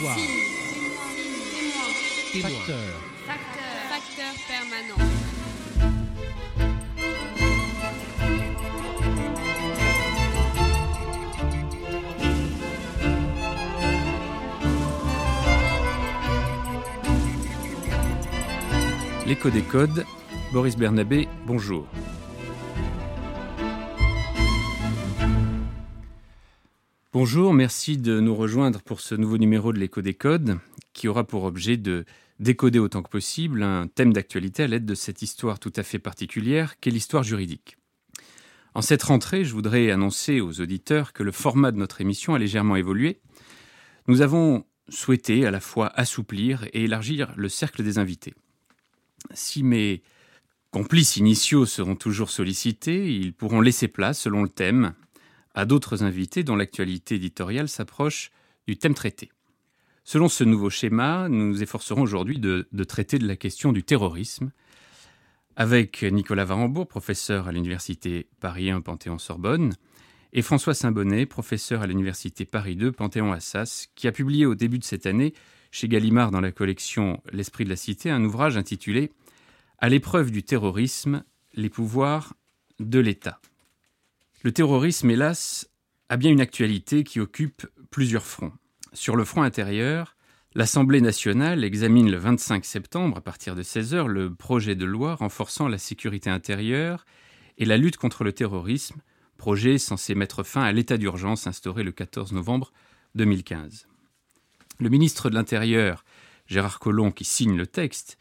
Histoire. Témoin. Facteur. Facteur. Facteur permanent. L'écho des codes, Boris Bernabé, bonjour. Bonjour, merci de nous rejoindre pour ce nouveau numéro de l'écho des codes qui aura pour objet de décoder autant que possible un thème d'actualité à l'aide de cette histoire tout à fait particulière qu'est l'histoire juridique. En cette rentrée, je voudrais annoncer aux auditeurs que le format de notre émission a légèrement évolué. Nous avons souhaité à la fois assouplir et élargir le cercle des invités. Si mes complices initiaux seront toujours sollicités, ils pourront laisser place, selon le thème, à d'autres invités dont l'actualité éditoriale s'approche du thème traité. Selon ce nouveau schéma, nous nous efforcerons aujourd'hui de, traiter de la question du terrorisme avec Nicolas Varembourg, professeur à l'Université Paris 1 Panthéon-Sorbonne, et François Saint-Bonnet, professeur à l'Université Paris 2 Panthéon-Assas, qui a publié au début de cette année chez Gallimard dans la collection L'Esprit de la Cité un ouvrage intitulé À l'épreuve du terrorisme, les pouvoirs de l'État. Le terrorisme, hélas, a bien une actualité qui occupe plusieurs fronts. Sur le front intérieur, l'Assemblée nationale examine le 25 septembre, à partir de 16h, le projet de loi renforçant la sécurité intérieure et la lutte contre le terrorisme, projet censé mettre fin à l'état d'urgence instauré le 14 novembre 2015. Le ministre de l'Intérieur, Gérard Collomb, qui signe le texte,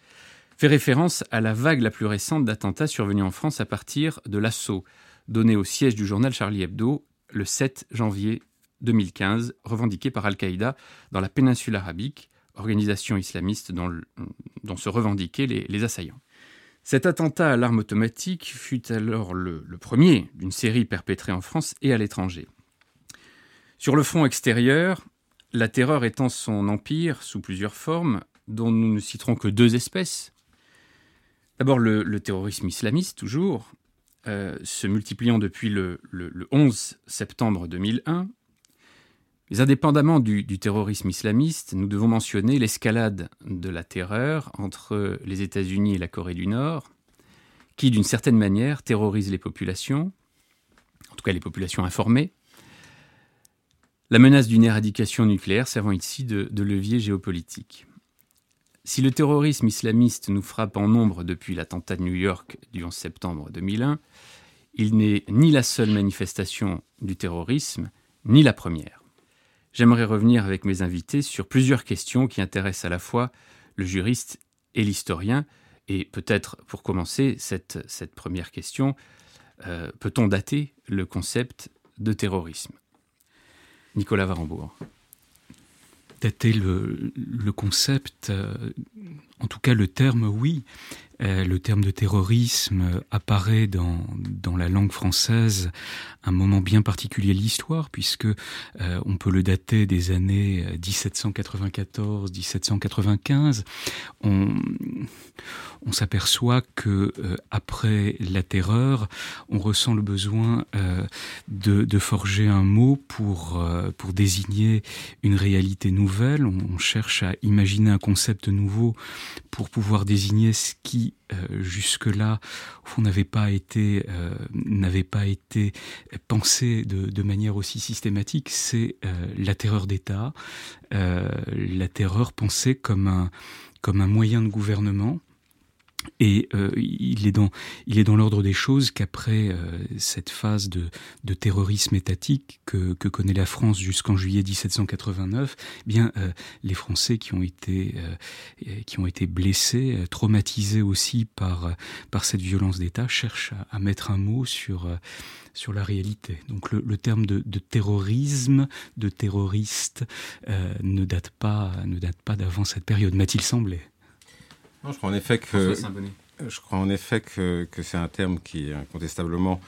fait référence à la vague la plus récente d'attentats survenus en France à partir de l'assaut donné au siège du journal Charlie Hebdo le 7 janvier 2015, revendiqué par Al-Qaïda dans la péninsule arabique, organisation islamiste dont, se revendiquaient les, assaillants. Cet attentat à l'arme automatique fut alors le, premier d'une série perpétrée en France et à l'étranger. Sur le front extérieur, la terreur étend son empire sous plusieurs formes, dont nous ne citerons que deux espèces. D'abord le, terrorisme islamiste, toujours, euh, se multipliant depuis le, le, le, 11 septembre 2001. Mais indépendamment du, terrorisme islamiste, nous devons mentionner l'escalade de la terreur entre les États-Unis et la Corée du Nord, qui, d'une certaine manière, terrorise les populations, en tout cas les populations informées, la menace d'une éradication nucléaire servant ici de, levier géopolitique. Si le terrorisme islamiste nous frappe en nombre depuis l'attentat de New York du 11 septembre 2001, il n'est ni la seule manifestation du terrorisme, ni la première. J'aimerais revenir avec mes invités sur plusieurs questions qui intéressent à la fois le juriste et l'historien, et peut-être pour commencer cette, première question, euh, peut-on dater le concept de terrorisme? Nicolas Varembourg. Dater le, le concept, euh, en tout cas le terme, oui. Euh, le terme de terrorisme apparaît dans, dans la langue française un moment bien particulier de l'histoire, puisque euh, on peut le dater des années 1794-1795. On, on s'aperçoit que euh, après la terreur, on ressent le besoin euh, de, de, forger un mot pour, euh, pour désigner une réalité nouvelle. On, cherche à imaginer un concept nouveau pour pouvoir désigner ce qui euh, jusque-là on n'avait pas été euh, n'avait pas été pensé de, de, manière aussi systématique, c'est euh, la terreur d'État, la terreur pensée comme un comme un moyen de gouvernement Et euh, il est dans, il est dans l'ordre des choses qu'après euh, cette phase de, de terrorisme étatique que, que connaît la France jusqu'en juillet 1789, eh bien euh, les Français qui ont été, euh, qui ont été blessés, euh, traumatisés aussi par, par cette violence d'État, cherchent à, mettre un mot sur, euh, sur la réalité. Donc le, le terme de, de terrorisme, de terroriste, euh, ne date pas, ne date pas d'avant cette période, m'a-t-il semblé? Non, je crois en effet que je crois en effet que, que c'est un terme qui incontestablement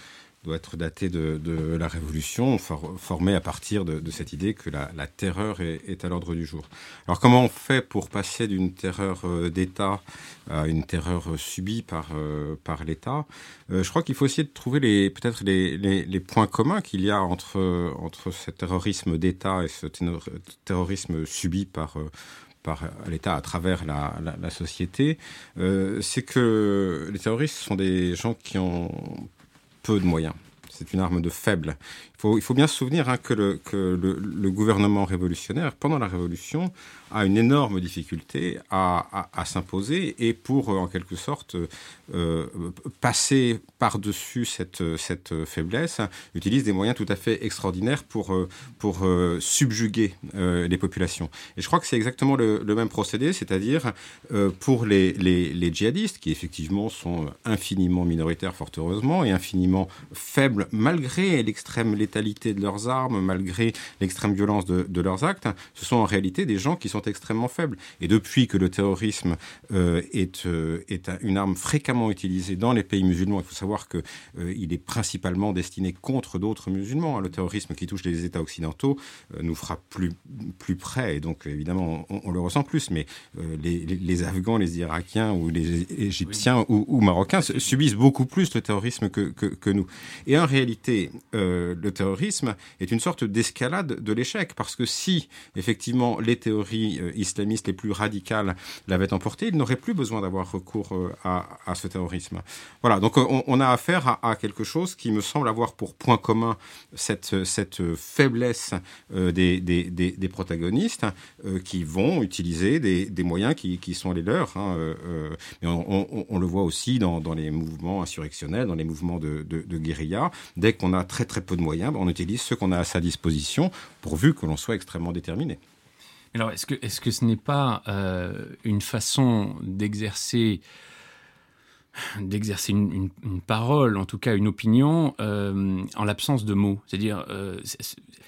doit être daté de, la Révolution, formé à partir de, cette idée que la, terreur est, à l'ordre du jour. Alors comment on fait pour passer d'une terreur d'État à une terreur subie par, par l'État? Je crois qu'il faut essayer de trouver peut-être les, les, points communs qu'il y a entre, entre ce terrorisme d'État et ce terrorisme subi par par l'État à travers la, société, euh, c'est que les terroristes sont des gens qui ont peu de moyens. C'est une arme de faible. Il faut, bien se souvenir hein, que, le, gouvernement révolutionnaire, pendant la Révolution, a une énorme difficulté à, s'imposer et pour, en quelque sorte, euh, passer par-dessus cette, faiblesse, utilise des moyens tout à fait extraordinaires pour, euh, subjuguer euh, les populations. Et je crois que c'est exactement le, même procédé, c'est-à-dire pour les, les, djihadistes, qui effectivement sont infiniment minoritaires, fort heureusement, et infiniment faibles, malgré l'extrême létalité de leurs armes, malgré l'extrême violence de, de leurs actes, ce sont en réalité des gens qui sont extrêmement faibles. Et depuis que le terrorisme euh, est, euh, est une arme fréquemment utilisée dans les pays musulmans, il faut savoir qu'il euh, il est principalement destiné contre d'autres musulmans. Hein. Le terrorisme qui touche les États occidentaux nous fera plus, plus près, et donc évidemment on, le ressent plus, mais les, les, Afghans, les Irakiens ou les Égyptiens ou, Marocains subissent beaucoup plus le terrorisme que, que, que nous. Et en réalité, le terrorisme est une sorte d'escalade de l'échec, parce que si effectivement les théories euh, islamistes les plus radicales l'avaient emporté, il n'aurait plus besoin d'avoir recours euh, à, ce terrorisme. Voilà, donc euh, on, a affaire à, quelque chose qui me semble avoir pour point commun cette, faiblesse des, protagonistes qui vont utiliser des, moyens qui, sont les leurs. Hein, on, le voit aussi dans, les mouvements insurrectionnels, dans les mouvements de, guérilla. Dès qu'on a très très peu de moyens, on utilise ceux qu'on a à sa disposition, pourvu que l'on soit extrêmement déterminé. Alors, est-ce que, est -ce que ce n'est pas euh, une façon d'exercer d'exercer une, parole, en tout cas une opinion, euh, en l'absence de mots? C'est-à-dire, euh,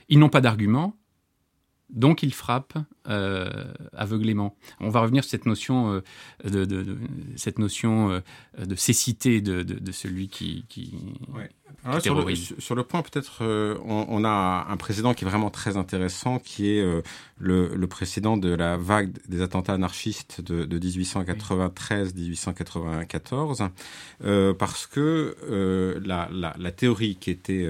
ils n'ont pas d'argument, donc ils frappent aveuglément. On va revenir sur cette notion, de, cette notion de cécité de, celui qui, qui, sur, le, sur, le, point, peut-être, euh, on, a un président qui est vraiment très intéressant, qui est euh, le, le, précédent de la vague des attentats anarchistes de, de 1893-1894, euh, parce que euh, la, la, la, théorie qui était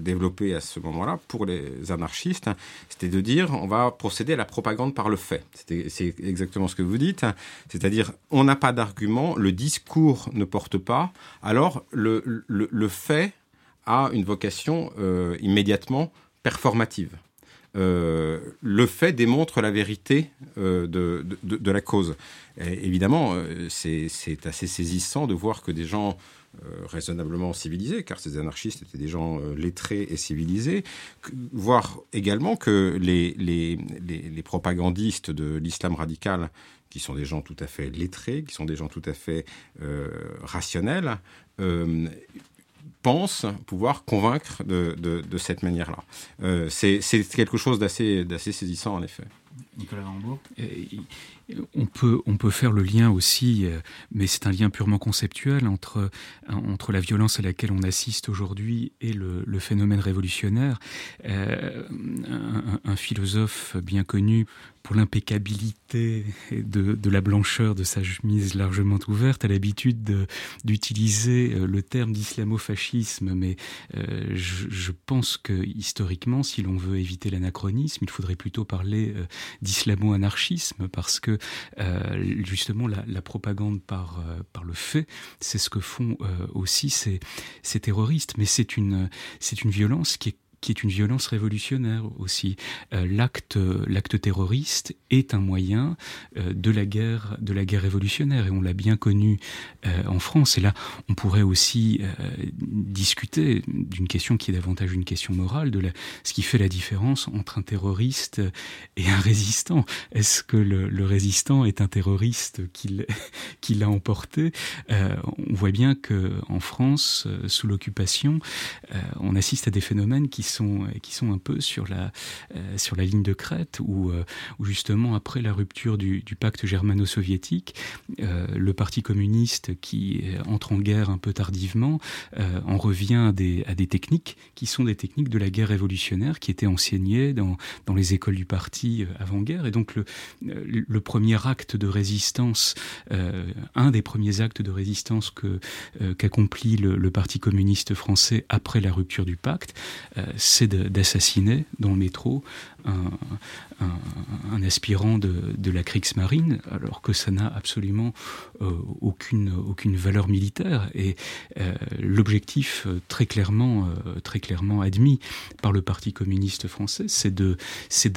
développée à ce moment-là pour les anarchistes, c'était de dire on va procéder à la propagande par le fait. C'est exactement ce que vous dites, c'est-à-dire on n'a pas d'argument, le discours ne porte pas, alors le, le, fait a une vocation euh, immédiatement performative. Euh, le fait démontre la vérité euh, de, de, la cause. évidemment, c'est assez saisissant de voir que des gens raisonnablement civilisés, car ces anarchistes étaient des gens lettrés et civilisés, voir également que les, les, les, propagandistes de l'islam radical qui sont des gens tout à fait lettrés, qui sont des gens tout à fait rationnels, pense pouvoir convaincre de, de, cette manière-là. Euh, c'est quelque chose d'assez saisissant, en effet. Nicolas Rambourg on peut, on peut faire le lien aussi, euh, mais c'est un lien purement conceptuel entre, entre la violence à laquelle on assiste aujourd'hui et le, phénomène révolutionnaire. Euh, un, philosophe bien connu pour l'impeccabilité de, de, la blancheur de sa chemise largement ouverte, a l'habitude d'utiliser euh, le terme d'islamo-fascisme, mais je, pense que historiquement, si l'on veut éviter l'anachronisme, il faudrait plutôt parler d'islamo-anarchisme, parce que euh, justement la, propagande par, euh, par le fait, c'est ce que font euh, aussi ces, terroristes. Mais c'est une violence qui est qui est une violence révolutionnaire aussi. Euh, l'acte, l'acte terroriste est un moyen euh, de la guerre, de la guerre révolutionnaire, et on l'a bien connu euh, en France. Et là, on pourrait aussi discuter d'une question qui est davantage une question morale, de ce qui fait la différence entre un terroriste et un résistant. Est-ce que le, le résistant est un terroriste qui, qui l'a emporté? On voit bien que en France, sous l'occupation, on assiste à des phénomènes qui sont, qui sont un peu sur la, sur la ligne de crête, où, où justement, après la rupture du, pacte germano-soviétique, le Parti communiste qui entre en guerre un peu tardivement en revient à des, techniques qui sont des techniques de la guerre révolutionnaire qui étaient enseignées dans, dans les écoles du parti avant-guerre. Et donc le, premier acte de résistance, un des premiers actes de résistance que euh, qu'accomplit le, Parti communiste français après la rupture du pacte, euh, c'est d'assassiner dans le métro un, aspirant de, la Kriegsmarine, alors que ça n'a absolument euh, aucune, aucune valeur militaire. Et l'objectif très clairement, très clairement admis par le Parti communiste français, c'est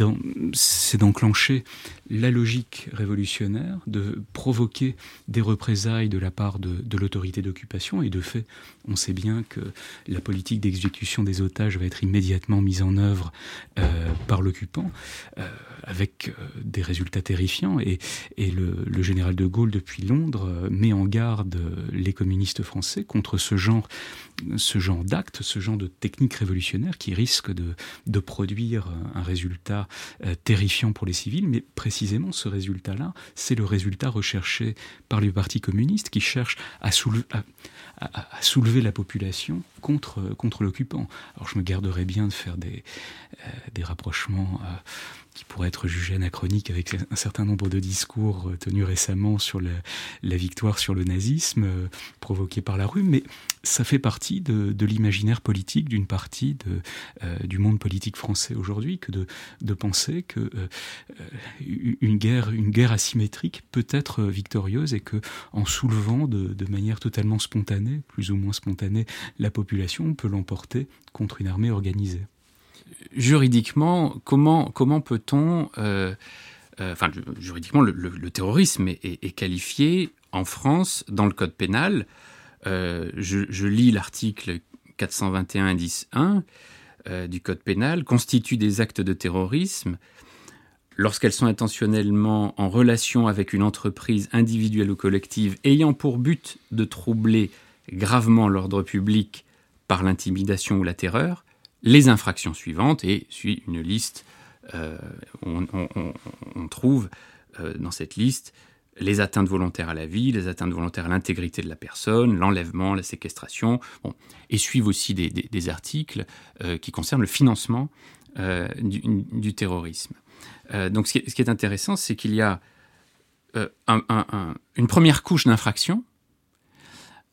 d'enclencher la logique révolutionnaire, de provoquer des représailles de la part de, de l'autorité d'occupation. Et de fait, on sait bien que la politique d'exécution des otages va être immédiatement mise en œuvre euh, par l'occupant, euh, avec euh, des résultats terrifiants. Et, le, général de Gaulle, depuis Londres, met en garde les communistes français contre ce genre, ce genre d'actes, ce genre de techniques révolutionnaires qui risquent de, produire un résultat terrifiant pour les civils. Mais précisément, ce résultat-là, c'est le résultat recherché par le Parti communiste qui cherche à, soulever, la population contre, l'occupant. Alors je me garderais bien de faire des, euh, rapprochements euh, qui pourrait être jugé anachronique avec un certain nombre de discours euh, tenus récemment sur la, victoire sur le nazisme euh, provoquée par la rue, mais ça fait partie de, l'imaginaire politique d'une partie euh, du monde politique français aujourd'hui que de, penser que une guerre asymétrique peut être victorieuse et que en soulevant de, de manière totalement spontanée, plus ou moins spontanée, la population, on peut l'emporter contre une armée organisée juridiquement, comment, peut-on... Euh, euh, juridiquement, le, terrorisme est, qualifié en France dans le code pénal. Euh, je, lis l'article 421 10.1 du code pénal, constitue des actes de terrorisme lorsqu'elles sont intentionnellement en relation avec une entreprise individuelle ou collective ayant pour but de troubler gravement l'ordre public par l'intimidation ou la terreur, les infractions suivantes et suit une liste. Euh, on, trouve euh, dans cette liste les atteintes volontaires à la vie, les atteintes volontaires à l'intégrité de la personne, l'enlèvement, la séquestration, et suivent aussi des, articles euh, qui concernent le financement du, terrorisme. donc ce qui, est, intéressant, c'est qu'il y a une première couche d'infraction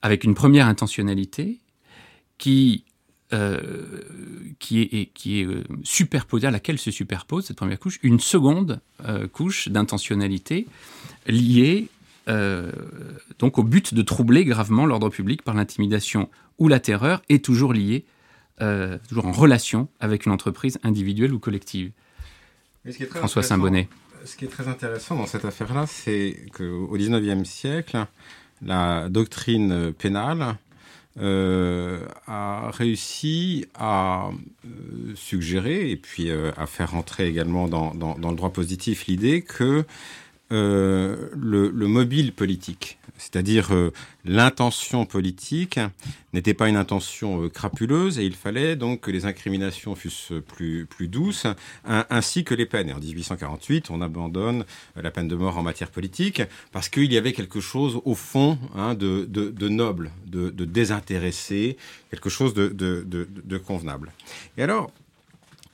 avec une première intentionnalité qui qui est, qui est euh, superposée, à laquelle se superpose cette première couche, une seconde euh, couche d'intentionnalité liée donc au but de troubler gravement l'ordre public par l'intimidation ou la terreur, et toujours liée, toujours en relation avec une entreprise individuelle ou collective. François Saint-Bonnet. Ce qui est très intéressant dans cette affaire-là, c'est qu'au XIXe siècle, la doctrine pénale euh, a réussi à euh, suggérer et puis euh, à faire entrer également dans le droit positif l'idée que euh, le, le, mobile politique, c'est-à-dire euh, l'intention politique, n'était pas une intention euh, crapuleuse et il fallait donc que les incriminations fussent plus, douces, ainsi que les peines. Et en 1848, on abandonne la peine de mort en matière politique parce qu'il y avait quelque chose au fond hein, de, noble, de, de, désintéressé, quelque chose de, de convenable. Et alors,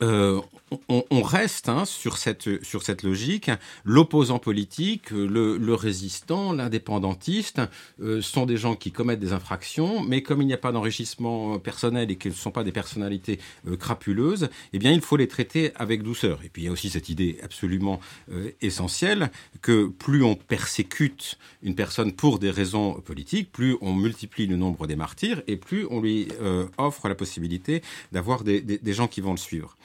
euh, on, reste hein, sur, cette, sur cette logique. L'opposant politique, le, le résistant, l'indépendantiste euh, sont des gens qui commettent des infractions, mais comme il n'y a pas d'enrichissement personnel et qu'ils ne sont pas des personnalités euh, crapuleuses, eh bien il faut les traiter avec douceur. Et puis il y a aussi cette idée absolument essentielle que plus on persécute une personne pour des raisons politiques, plus on multiplie le nombre des martyrs et plus on lui offre la possibilité d'avoir des, des gens qui vont le suivre.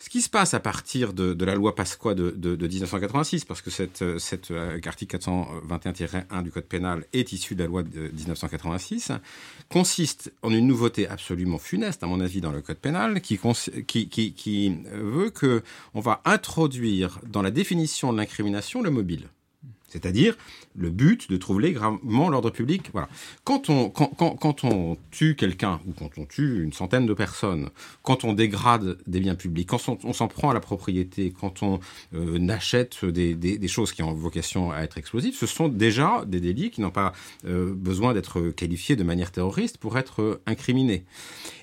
Ce qui se passe à partir de, la loi Pasqua de, 1986, parce que euh, article 421-1 du Code pénal est issu de la loi de 1986, consiste en une nouveauté absolument funeste, à mon avis, dans le Code pénal, qui, qui, qui, qui veut que on va introduire dans la définition de l'incrimination le mobile. C'est-à-dire le but de troubler gravement l'ordre public. Voilà. Quand on, tue quelqu'un, ou quand on tue une centaine de personnes, quand on dégrade des biens publics, quand on, s'en prend à la propriété, quand on euh, achète des, choses qui ont vocation à être explosives, ce sont déjà des délits qui n'ont pas euh, besoin d'être qualifiés de manière terroriste pour être incriminés.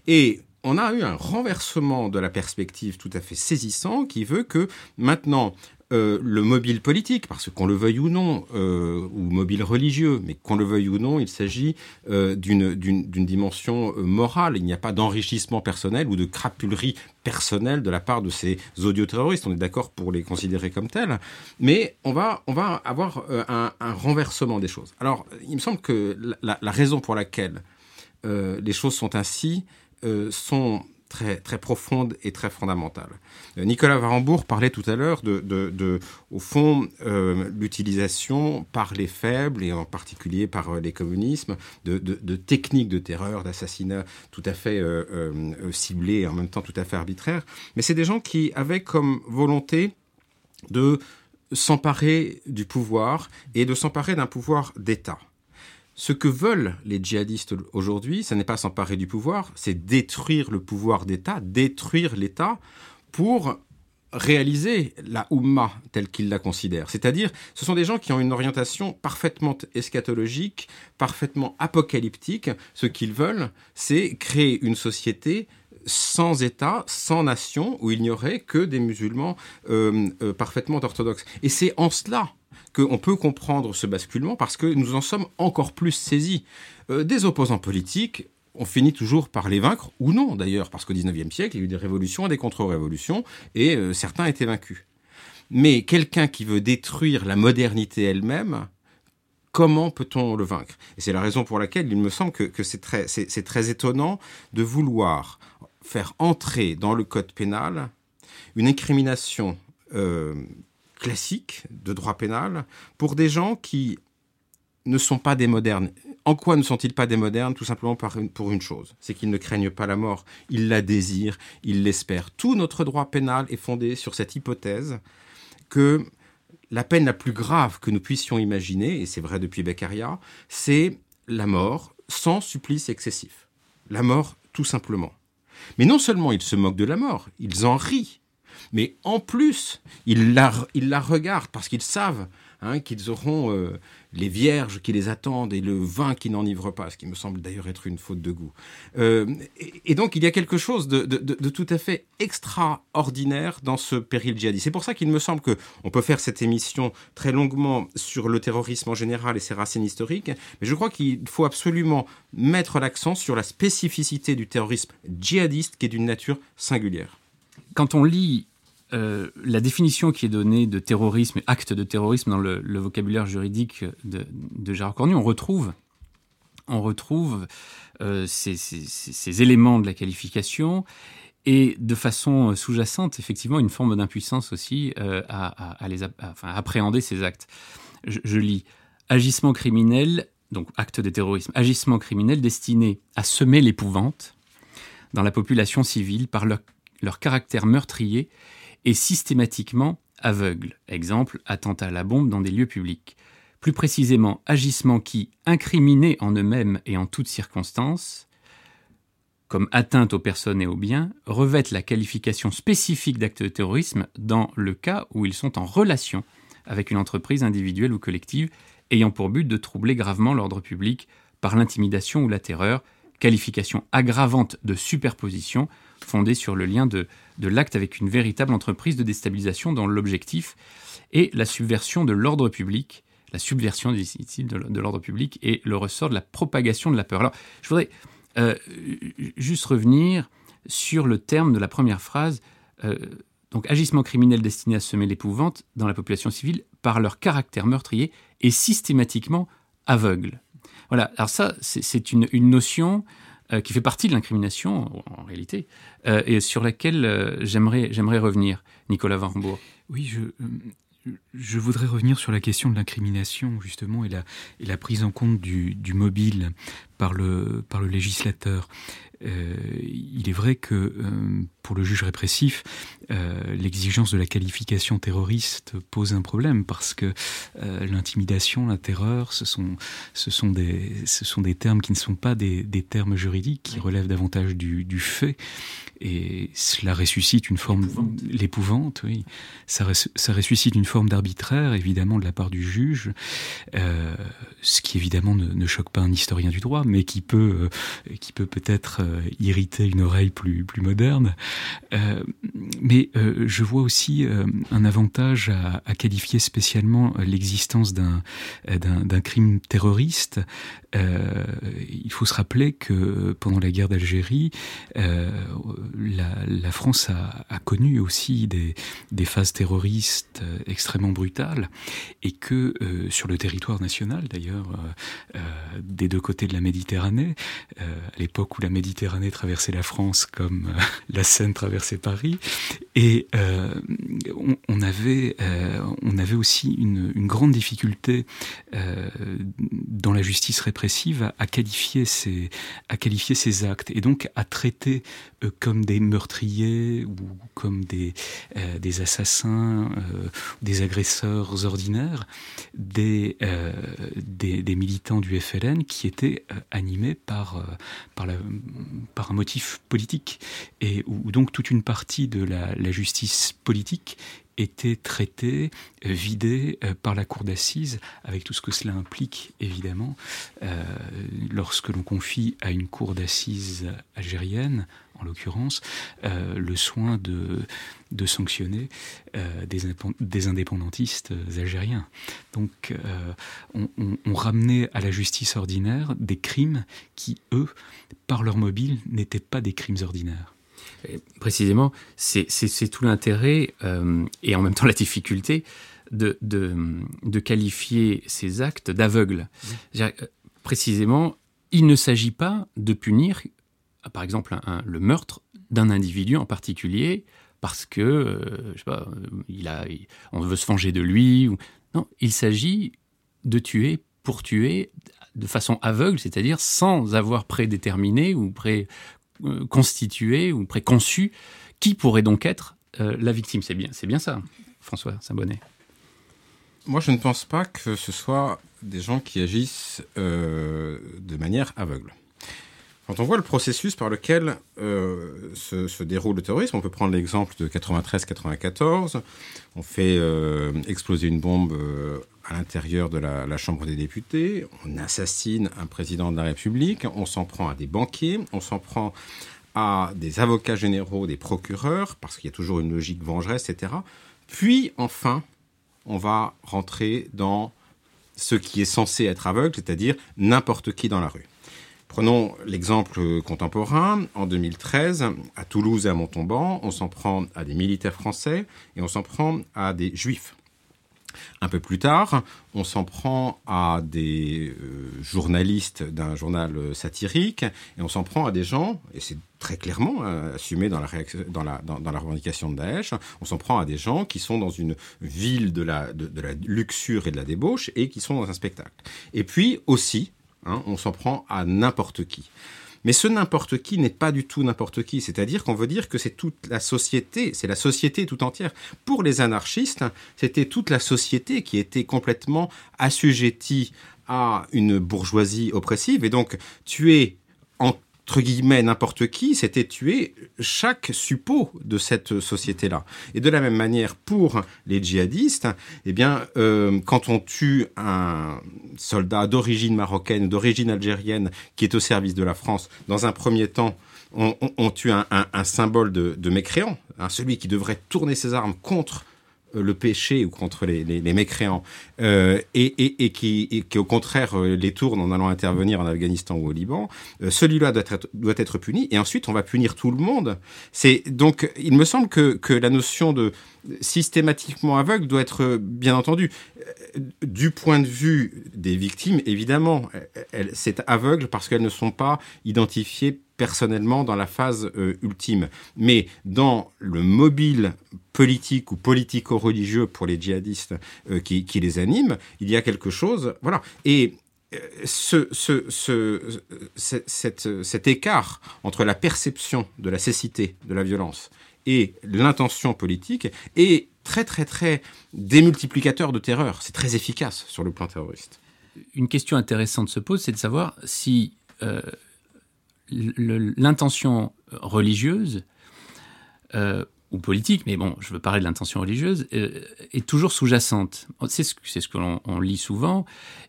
Et on a eu un renversement de la perspective tout à fait saisissant qui veut que maintenant euh, le mobile politique, parce qu'on le veuille ou non, euh, ou mobile religieux, mais qu'on le veuille ou non, il s'agit euh, d'une dimension morale. Il n'y a pas d'enrichissement personnel ou de crapulerie personnelle de la part de ces audioterroristes. On est d'accord pour les considérer comme tels, mais on va, on va avoir un, renversement des choses. Alors, il me semble que la raison pour laquelle les choses sont ainsi sont très, profonde et très fondamentale. Euh, Nicolas Varembourg parlait tout à l'heure de, au fond, euh, l'utilisation par les faibles, et en particulier par euh, les communismes, de, techniques de terreur, d'assassinat tout à fait ciblés et en même temps tout à fait arbitraires. Mais c'est des gens qui avaient comme volonté de s'emparer du pouvoir et de s'emparer d'un pouvoir d'État. Ce que veulent les djihadistes aujourd'hui, ce n'est pas s'emparer du pouvoir, c'est détruire le pouvoir d'État, détruire l'État pour réaliser la Ummah telle qu'ils la considèrent. C'est-à-dire, ce sont des gens qui ont une orientation parfaitement eschatologique, parfaitement apocalyptique. Ce qu'ils veulent, c'est créer une société sans État, sans nation, où il n'y aurait que des musulmans euh, euh, parfaitement orthodoxes. Et c'est en cela qu'on peut comprendre ce basculement parce que nous en sommes encore plus saisis. Euh, des opposants politiques, on finit toujours par les vaincre, ou non d'ailleurs, parce qu'au XIXe siècle, il y a eu des révolutions et des contre-révolutions, et euh, certains étaient vaincus. Mais quelqu'un qui veut détruire la modernité elle-même, comment peut-on le vaincre? Et c'est la raison pour laquelle il me semble que, c'est très, étonnant de vouloir faire entrer dans le code pénal une incrimination euh, classique de droit pénal pour des gens qui ne sont pas des modernes. En quoi ne sont-ils pas des modernes? Tout simplement pour une chose, c'est qu'ils ne craignent pas la mort, ils la désirent, ils l'espèrent. Tout notre droit pénal est fondé sur cette hypothèse que la peine la plus grave que nous puissions imaginer, et c'est vrai depuis Beccaria, c'est la mort sans supplice excessif. La mort, tout simplement. Mais non seulement ils se moquent de la mort, ils en rient mais en plus, ils la, regardent parce qu'ils savent hein, qu'ils auront euh, les vierges qui les attendent et le vin qui n'enivre pas, ce qui me semble d'ailleurs être une faute de goût. Euh, et, donc il y a quelque chose de, tout à fait extraordinaire dans ce péril djihadiste. C'est pour ça qu'il me semble qu'on peut faire cette émission très longuement sur le terrorisme en général et ses racines historiques, mais je crois qu'il faut absolument mettre l'accent sur la spécificité du terrorisme djihadiste qui est d'une nature singulière. Quand on lit euh, la définition qui est donnée de terrorisme, acte de terrorisme dans le, vocabulaire juridique de, Gérard Cornu, on retrouve, on retrouve euh, ces, éléments de la qualification et de façon sous-jacente, effectivement, une forme d'impuissance aussi euh, à, appréhender ces actes. Je, je, lis agissement criminel, donc acte de terrorisme, agissement criminel destiné à semer l'épouvante dans la population civile par leur, leur caractère meurtrier et systématiquement aveugle. Exemple, attentat à la bombe dans des lieux publics. Plus précisément, agissements qui, incriminés en eux-mêmes et en toutes circonstances, comme atteinte aux personnes et aux biens, revêtent la qualification spécifique d'acte de terrorisme dans le cas où ils sont en relation avec une entreprise individuelle ou collective ayant pour but de troubler gravement l'ordre public par l'intimidation ou la terreur, qualification aggravante de superposition fondée sur le lien de, de l'acte avec une véritable entreprise de déstabilisation dont l'objectif est la subversion de l'ordre public, la subversion de, l'ordre public et le ressort de la propagation de la peur. Alors, je voudrais euh, juste revenir sur le terme de la première phrase. Euh, donc, agissement criminel destiné à semer l'épouvante dans la population civile par leur caractère meurtrier et systématiquement aveugle. Voilà, alors ça, c'est une, une, notion euh, qui fait partie de l'incrimination, en réalité, euh, et sur laquelle euh, j'aimerais, j'aimerais revenir, Nicolas Varmbourg. Oui, je, voudrais revenir sur la question de l'incrimination, justement, et la, prise en compte du mobile par le, par le législateur. il est vrai que pour le juge répressif, l'exigence de la qualification terroriste pose un problème parce que l'intimidation, la terreur, ce sont, ce, sont des, ce sont des termes qui ne sont pas des, des termes juridiques, qui relèvent davantage du, du fait. Et cela ressuscite une forme l'épouvante, oui. Ça, ça, ressuscite une forme d'arbitraire, évidemment, de la part du juge, euh, ce qui évidemment ne, ne, choque pas un historien du droit, mais qui peut, euh, peut-être euh, irriter une oreille plus plus moderne. Euh, mais je vois aussi un avantage à, qualifier spécialement l'existence d'un crime terroriste. Il faut se rappeler que pendant la guerre d'Algérie, la, la, France a, connu aussi des, phases terroristes euh, extrêmement brutales et que euh, sur le territoire national d'ailleurs euh, euh, des deux côtés de la Méditerranée à l'époque où la Méditerranée traversait la France comme la Seine traversait Paris et on, on, avait on avait aussi une, une grande difficulté dans la justice répressive à, à qualifier ces à qualifier ces actes et donc à traiter comme des meurtriers ou comme des, euh, des assassins, euh, des agresseurs ordinaires, des, euh, des, militants du FLN qui étaient euh, animés par, euh, par, la, par un motif politique et où, donc toute une partie de la, la justice politique était traité, euh, vidé euh, par la cour d'assises, avec tout ce que cela implique, évidemment, euh, lorsque l'on confie à une cour d'assises algérienne, en l'occurrence, le soin de, sanctionner des, indépendantistes algériens. Donc, on, on, on, ramenait à la justice ordinaire des crimes qui, eux, par leur mobile, n'étaient pas des crimes ordinaires. Précisément, c'est tout l'intérêt euh, et en même temps la difficulté de, de, de qualifier ces actes d'aveugles. Mmh. Précisément, il ne s'agit pas de punir, par exemple, un, le meurtre d'un individu en particulier parce que, euh, je sais pas, il a, il, on veut se venger de lui. Ou... Non, il s'agit de tuer pour tuer de façon aveugle, c'est-à-dire sans avoir prédéterminé ou pré euh, constitué ou préconçu qui pourrait donc être euh, la victime. C'est bien, c'est bien ça, François Saint-Bonnet. Moi, je ne pense pas que ce soit des gens qui agissent euh, de manière aveugle. Quand on voit le processus par lequel euh, se, se, déroule le terrorisme, on peut prendre l'exemple de 93-94. On fait euh, exploser une bombe euh, à l'intérieur de la, Chambre des députés. On assassine un président de la République. On s'en prend à des banquiers. On s'en prend à des avocats généraux, des procureurs, parce qu'il y a toujours une logique vengeresse, etc. Puis, enfin, on va rentrer dans ce qui est censé être aveugle, c'est-à-dire n'importe qui dans la rue. Prenons l'exemple contemporain. En 2013, à Toulouse et à Montauban, on s'en prend à des militaires français et on s'en prend à des juifs. Un peu plus tard, on s'en prend à des euh, journalistes d'un journal satirique et on s'en prend à des gens, et c'est très clairement euh, assumé dans la, dans, la, dans, la revendication de Daesh, on s'en prend à des gens qui sont dans une ville de la, de la luxure et de la débauche et qui sont dans un spectacle. Et puis aussi, Hein, on s'en prend à n'importe qui. Mais ce n'importe qui n'est pas du tout n'importe qui. C'est-à-dire qu'on veut dire que c'est toute la société, c'est la société tout entière. Pour les anarchistes, c'était toute la société qui était complètement assujettie à une bourgeoisie oppressive. Et donc, tuer en entre guillemets n'importe qui, c'était tuer chaque suppôt de cette société-là. Et de la même manière, pour les djihadistes, eh bien, euh, quand on tue un soldat d'origine marocaine, d'origine algérienne, qui est au service de la France, dans un premier temps, on, tue un, symbole de, de mécréant, hein, celui qui devrait tourner ses armes contre le péché ou contre les, mécréants, euh, et, qui, et au contraire euh, les tourne en allant intervenir en Afghanistan ou au Liban, euh, celui-là doit être, doit être puni, et ensuite on va punir tout le monde. C'est donc, il me semble que, que la notion de systématiquement aveugle doit être bien entendu du point de vue des victimes, évidemment, c'est aveugle parce qu'elles ne sont pas identifiées personnellement dans la phase euh, ultime. Mais dans le mobile politique ou politico-religieux pour les djihadistes euh, qui, les animent, il y a quelque chose. Voilà. Et ce, cet écart entre la perception de la cécité de la violence et l'intention politique est très très très démultiplicateur de terreur. C'est très efficace sur le plan terroriste. Une question intéressante se pose, c'est de savoir si euh, l'intention religieuse euh, ou politique, mais bon, je veux parler de l'intention religieuse, euh, est toujours sous-jacente. C'est ce, que l'on lit souvent.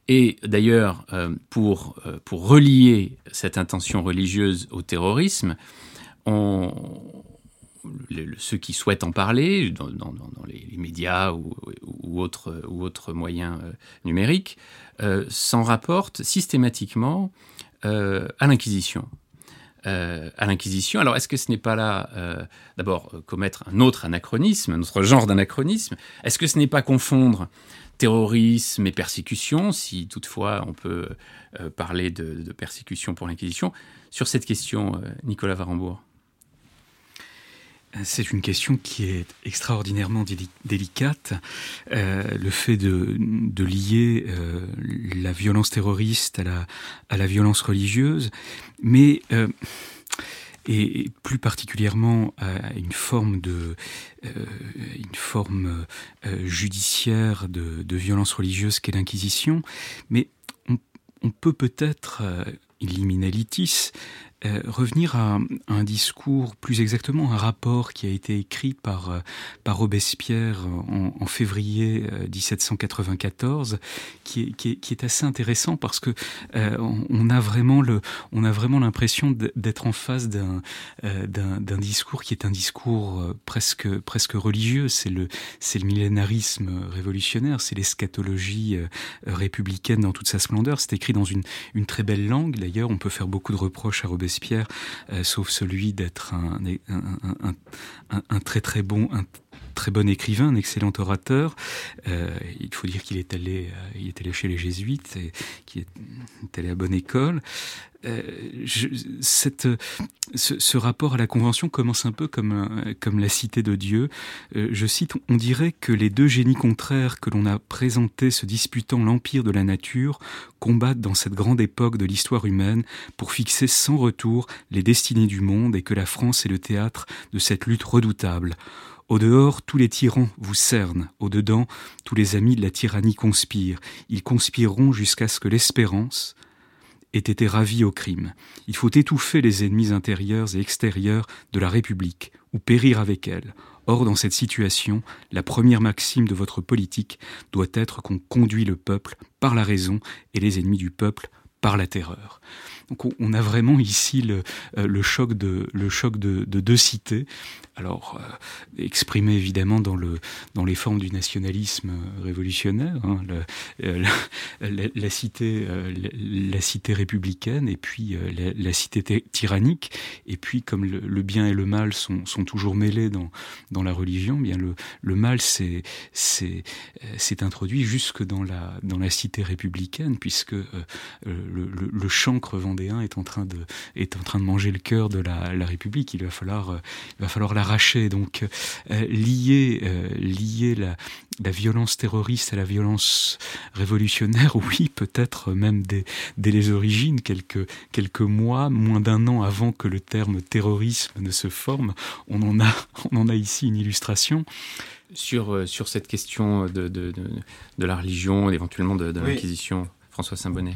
Et d'ailleurs, pour, pour relier cette intention religieuse au terrorisme, on, ceux qui souhaitent en parler dans, les, médias ou, autres, moyens euh, numériques euh, s'en rapportent systématiquement euh, à l'Inquisition. à l'Inquisition. Alors, est-ce que ce n'est pas là, d'abord, commettre un autre anachronisme, un autre genre d'anachronisme? Est-ce que ce n'est pas confondre terrorisme et persécution, si toutefois on peut parler de, de persécution pour l'Inquisition? Sur cette question, Nicolas Varembourg. C'est une question qui est extraordinairement délicate. Euh, le fait de, lier euh, la violence terroriste à la, à la violence religieuse, mais euh, et, plus particulièrement à une forme de une forme judiciaire de, de, violence religieuse qu'est l'Inquisition, mais on, peut peut-être liminalitis, euh, revenir à, un discours, plus exactement un rapport qui a été écrit par, euh, par Robespierre en, février 1794, euh, qui est, assez intéressant parce que on a vraiment le, on a vraiment l'impression d'être en face d'un, d'un, discours qui est un discours presque, presque religieux. C'est le, c'est le millénarisme révolutionnaire, c'est l'eschatologie républicaine dans toute sa splendeur. C'est écrit dans une, une très belle langue. D'ailleurs, on peut faire beaucoup de reproches à Robespierre Robespierre, euh, sauf celui d'être un, très très bon, un très bon écrivain, un excellent orateur. Euh, il faut dire qu'il est allé, euh, est allé chez les jésuites et qu'il est allé à bonne école. Euh, ce, rapport à la Convention commence un peu comme, comme la cité de Dieu. Je cite, on dirait que les deux génies contraires que l'on a présentés se disputant l'empire de la nature combattent dans cette grande époque de l'histoire humaine pour fixer sans retour les destinées du monde et que la France est le théâtre de cette lutte redoutable. Au dehors, tous les tyrans vous cernent, au dedans, tous les amis de la tyrannie conspirent. Ils conspireront jusqu'à ce que l'espérance, ait été ravie au crime. Il faut étouffer les ennemis intérieurs et extérieurs de la République, ou périr avec elle. Or, dans cette situation, la première maxime de votre politique doit être qu'on conduit le peuple par la raison et les ennemis du peuple par la terreur. Donc on a vraiment ici le, euh, le choc, de, le choc de, de deux cités, alors euh, exprimé évidemment dans, le, dans les formes du nationalisme révolutionnaire, hein, euh, la, cité, la, cité républicaine et puis la, cité tyrannique, et puis comme le, bien et le mal sont, sont toujours mêlés dans, dans la religion, bien le, le mal s'est introduit jusque dans la, dans la cité républicaine, puisque le, le chancre vendéen est en train de, est en train de manger le cœur de la, la République. Il va falloir, euh, il va falloir l'arracher. Donc, euh, lier, euh, lier la, la violence terroriste à la violence révolutionnaire, oui, peut-être même dès, dès, les origines, quelques, quelques mois, moins d'un an avant que le terme terrorisme ne se forme, on en a, on en a ici une illustration. Sur, sur cette question de, de, de, de la religion, éventuellement de, l'Inquisition, François Saint-Bonnet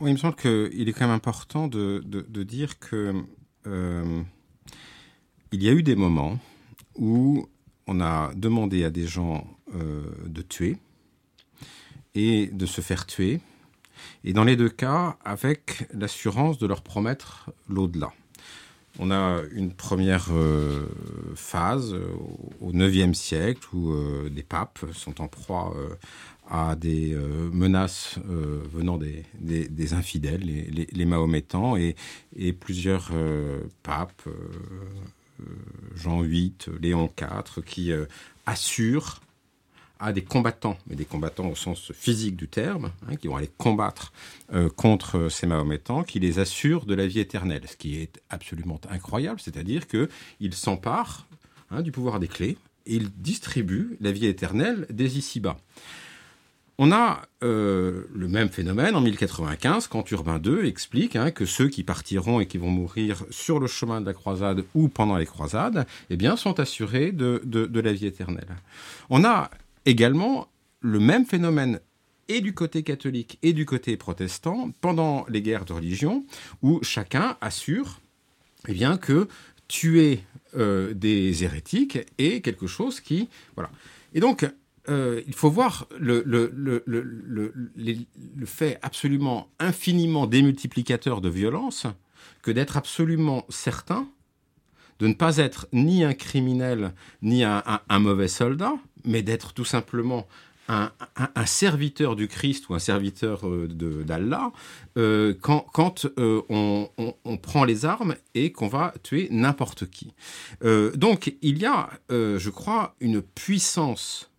il me semble qu'il est quand même important de, dire que euh, il y a eu des moments où on a demandé à des gens euh, de tuer et de se faire tuer, et dans les deux cas, avec l'assurance de leur promettre l'au-delà. On a une première euh, phase au IXe siècle où des papes sont en proie à des euh, menaces euh, venant des, des, infidèles, les, Mahométans, et, et plusieurs euh, papes, Jean VIII, Léon IV, qui assurent à des combattants, mais des combattants au sens physique du terme, hein, qui vont aller combattre contre ces Mahométans, qui les assurent de la vie éternelle, ce qui est absolument incroyable, c'est-à-dire qu'ils s'emparent hein, du pouvoir des clés et ils distribuent la vie éternelle des ici-bas. On a euh, le même phénomène en 1095 quand Urbain II explique hein, que ceux qui partiront et qui vont mourir sur le chemin de la croisade ou pendant les croisades eh bien, sont assurés de, de la vie éternelle. On a également le même phénomène et du côté catholique et du côté protestant pendant les guerres de religion où chacun assure eh bien, que tuer euh, des hérétiques est quelque chose qui... Voilà. Et donc, euh, il faut voir le, fait absolument infiniment démultiplicateur de violence que d'être absolument certain de ne pas être ni un criminel ni un, mauvais soldat, mais d'être tout simplement un, serviteur du Christ ou un serviteur euh, d'Allah euh, quand, on, prend les armes et qu'on va tuer n'importe qui. donc il y a, je crois, une puissance,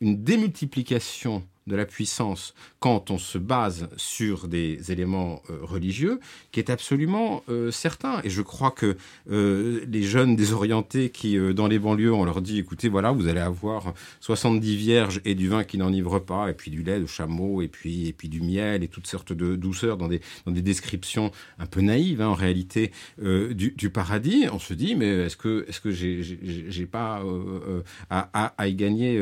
une démultiplication de la puissance quand on se base sur des éléments euh, religieux qui est absolument euh, certain. Et je crois que euh, les jeunes désorientés qui, dans les banlieues, on leur dit, écoutez, voilà, vous allez avoir 70 vierges et du vin qui n'enivre pas, et puis du lait de chameau, et puis, et puis du miel, et toutes sortes de douceurs dans des, dans des descriptions un peu naïves, hein, en réalité, du, paradis. On se dit, mais est-ce que, est-ce que j'ai, pas à, à, y gagner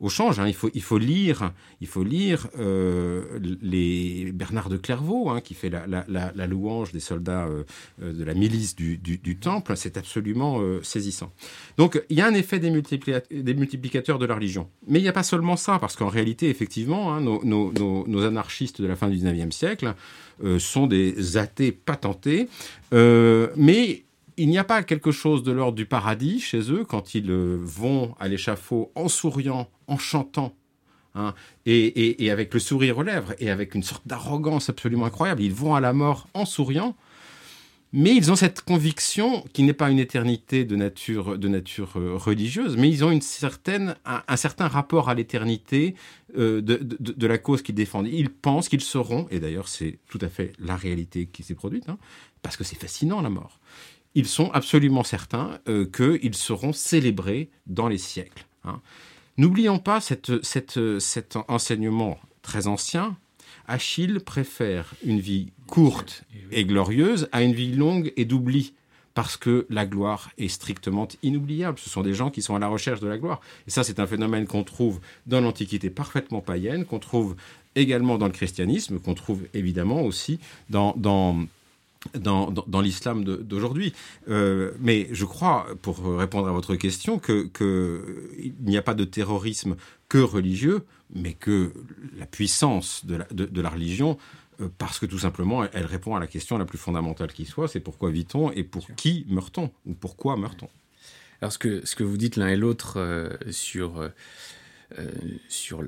au change hein? il, faut, il faut lire, il faut lire euh, les Bernard de Clairvaux, hein, qui fait la, louange des soldats euh, euh, de la milice du, Temple. C'est absolument saisissant. Donc, il y a un effet des, multiplicateurs de la religion. Mais il n'y a pas seulement ça, parce qu'en réalité, effectivement, hein, nos, anarchistes de la fin du 19e siècle sont des athées patentés. mais il n'y a pas quelque chose de l'ordre du paradis chez eux quand ils vont à l'échafaud en souriant, en chantant Hein, et, avec le sourire aux lèvres et avec une sorte d'arrogance absolument incroyable. Ils vont à la mort en souriant, mais ils ont cette conviction qui n'est pas une éternité de nature, euh, religieuse, mais ils ont un, certain rapport à l'éternité euh, de, la cause qu'ils défendent. Ils pensent qu'ils seront, et d'ailleurs c'est tout à fait la réalité qui s'est produite, hein, parce que c'est fascinant la mort. Ils sont absolument certains euh, qu'ils seront célébrés dans les siècles. Hein. N'oublions pas cette, cet enseignement très ancien. Achille préfère une vie courte et glorieuse à une vie longue et d'oubli parce que la gloire est strictement inoubliable. Ce sont des gens qui sont à la recherche de la gloire. Et ça, c'est un phénomène qu'on trouve dans l'Antiquité parfaitement païenne, qu'on trouve également dans le christianisme, qu'on trouve évidemment aussi dans, dans dans, dans, l'islam d'aujourd'hui. Euh, mais je crois, pour répondre à votre question, qu'il que n'y a pas de terrorisme que religieux, mais que la puissance de la, de, la religion, euh, parce que tout simplement, elle, répond à la question la plus fondamentale qui soit, c'est pourquoi vit-on et pour qui meurt-on ou pourquoi meurt-on? Alors ce que, ce que vous dites l'un et l'autre euh, sur euh, sur